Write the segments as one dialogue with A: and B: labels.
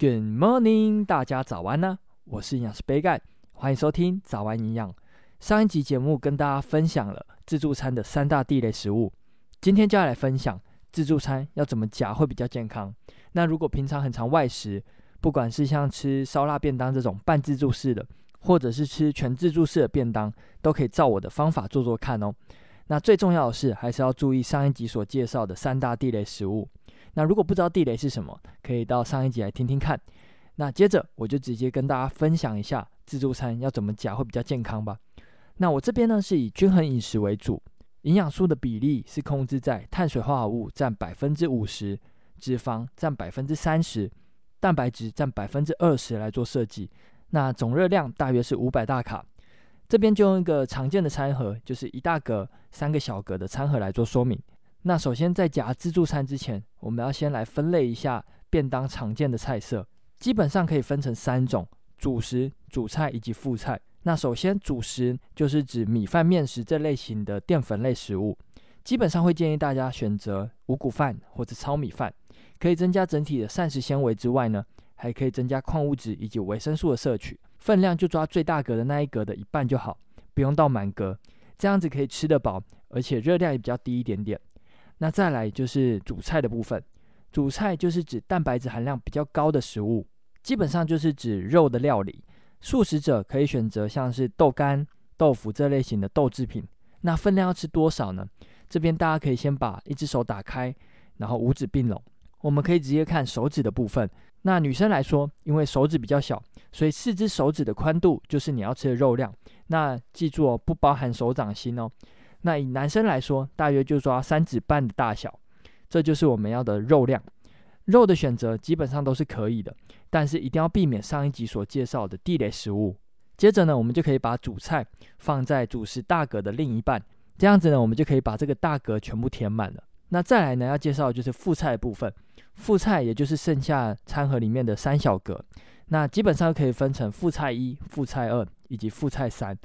A: Good morning，大家早安呢、我是营养师杯盖，欢迎收听早安营养。上一集节目跟大家分享了自助餐的三大地雷食物，今天就要来分享自助餐要怎么夹会比较健康。那如果平常很常外食，不管是像吃烧腊便当这种半自助式的，或者是吃全自助式的便当，都可以照我的方法做做看哦。那最重要的是，还是要注意上一集所介绍的三大地雷食物。那如果不知道地雷是什么，可以到上一集来听听看。那接着我就直接跟大家分享一下自助餐要怎么夹会比较健康吧。那我这边呢是以均衡饮食为主，营养素的比例是控制在碳水化合物占百分之五十，脂肪占百分之三十，蛋白质占百分之二十来做设计。那总热量大约是五百大卡。这边就用一个常见的餐盒，就是一大格、三个小格的餐盒来做说明。那首先在夹自助餐之前，我们要先来分类一下便当常见的菜色，基本上可以分成三种：主食、主菜以及副菜。那首先主食就是指米饭、面食这类型的淀粉类食物，基本上会建议大家选择五谷饭或者糙米饭，可以增加整体的膳食纤维之外呢，还可以增加矿物质以及维生素的摄取。分量就抓最大格的那一格的一半就好，不用到满格，这样子可以吃得饱，而且热量也比较低一点点。那再来就是主菜的部分，主菜就是指蛋白质含量比较高的食物，基本上就是指肉的料理。素食者可以选择像是豆干、豆腐这类型的豆制品。那分量要吃多少呢？这边大家可以先把一只手打开，然后五指并拢，我们可以直接看手指的部分。那女生来说，因为手指比较小，所以四只手指的宽度就是你要吃的肉量。那记住哦，不包含手掌心哦。那以男生来说，大约就抓三指半的大小，这就是我们要的肉量。肉的选择基本上都是可以的，但是一定要避免上一集所介绍的地雷食物。接着呢，我们就可以把主菜放在主食大格的另一半，这样子呢，我们就可以把这个大格全部填满了。那再来呢，要介绍的就是副菜部分。副菜也就是剩下餐盒里面的三小格，那基本上可以分成副菜一、副菜二以及副菜三。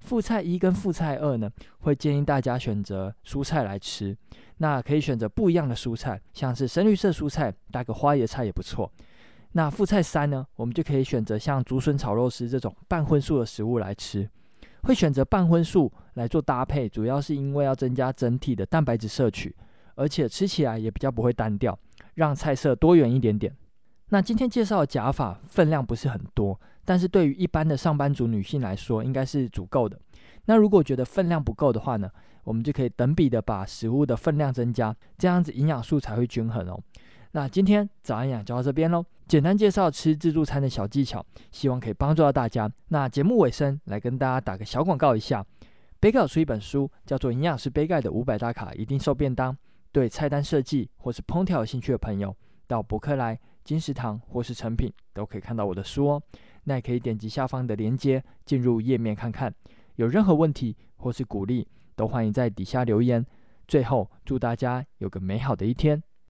A: 副菜一跟副菜二呢，会建议大家选择蔬菜来吃。那可以选择不一样的蔬菜，像是深绿色蔬菜，搭个花椰菜也不错。那副菜三呢，我们就可以选择像竹笋炒肉丝这种半荤素的食物来吃。会选择半荤素来做搭配，主要是因为要增加整体的蛋白质摄取，而且吃起来也比较不会单调，让菜色多元一点点。那今天介绍的夹法分量不是很多。但是对于一般的上班族女性来说，应该是足够的。那如果觉得分量不够的话呢，我们就可以等比的把食物的分量增加，这样子营养素才会均衡哦。那今天早安营养就到这边喽，简单介绍吃自助餐的小技巧，希望可以帮助到大家。那节目尾声来跟大家打个小广告一下，杯盖有出一本书，叫做《营养师杯盖的五百大卡一定瘦便当》，对菜单设计或是烹调有兴趣的朋友，到博客来、金石堂或是成品都可以看到我的书哦。那也可以点击下方的链接进入页面看看，有任何问题或是鼓励，都欢迎在底下留言。最后，祝大家有个美好的一天。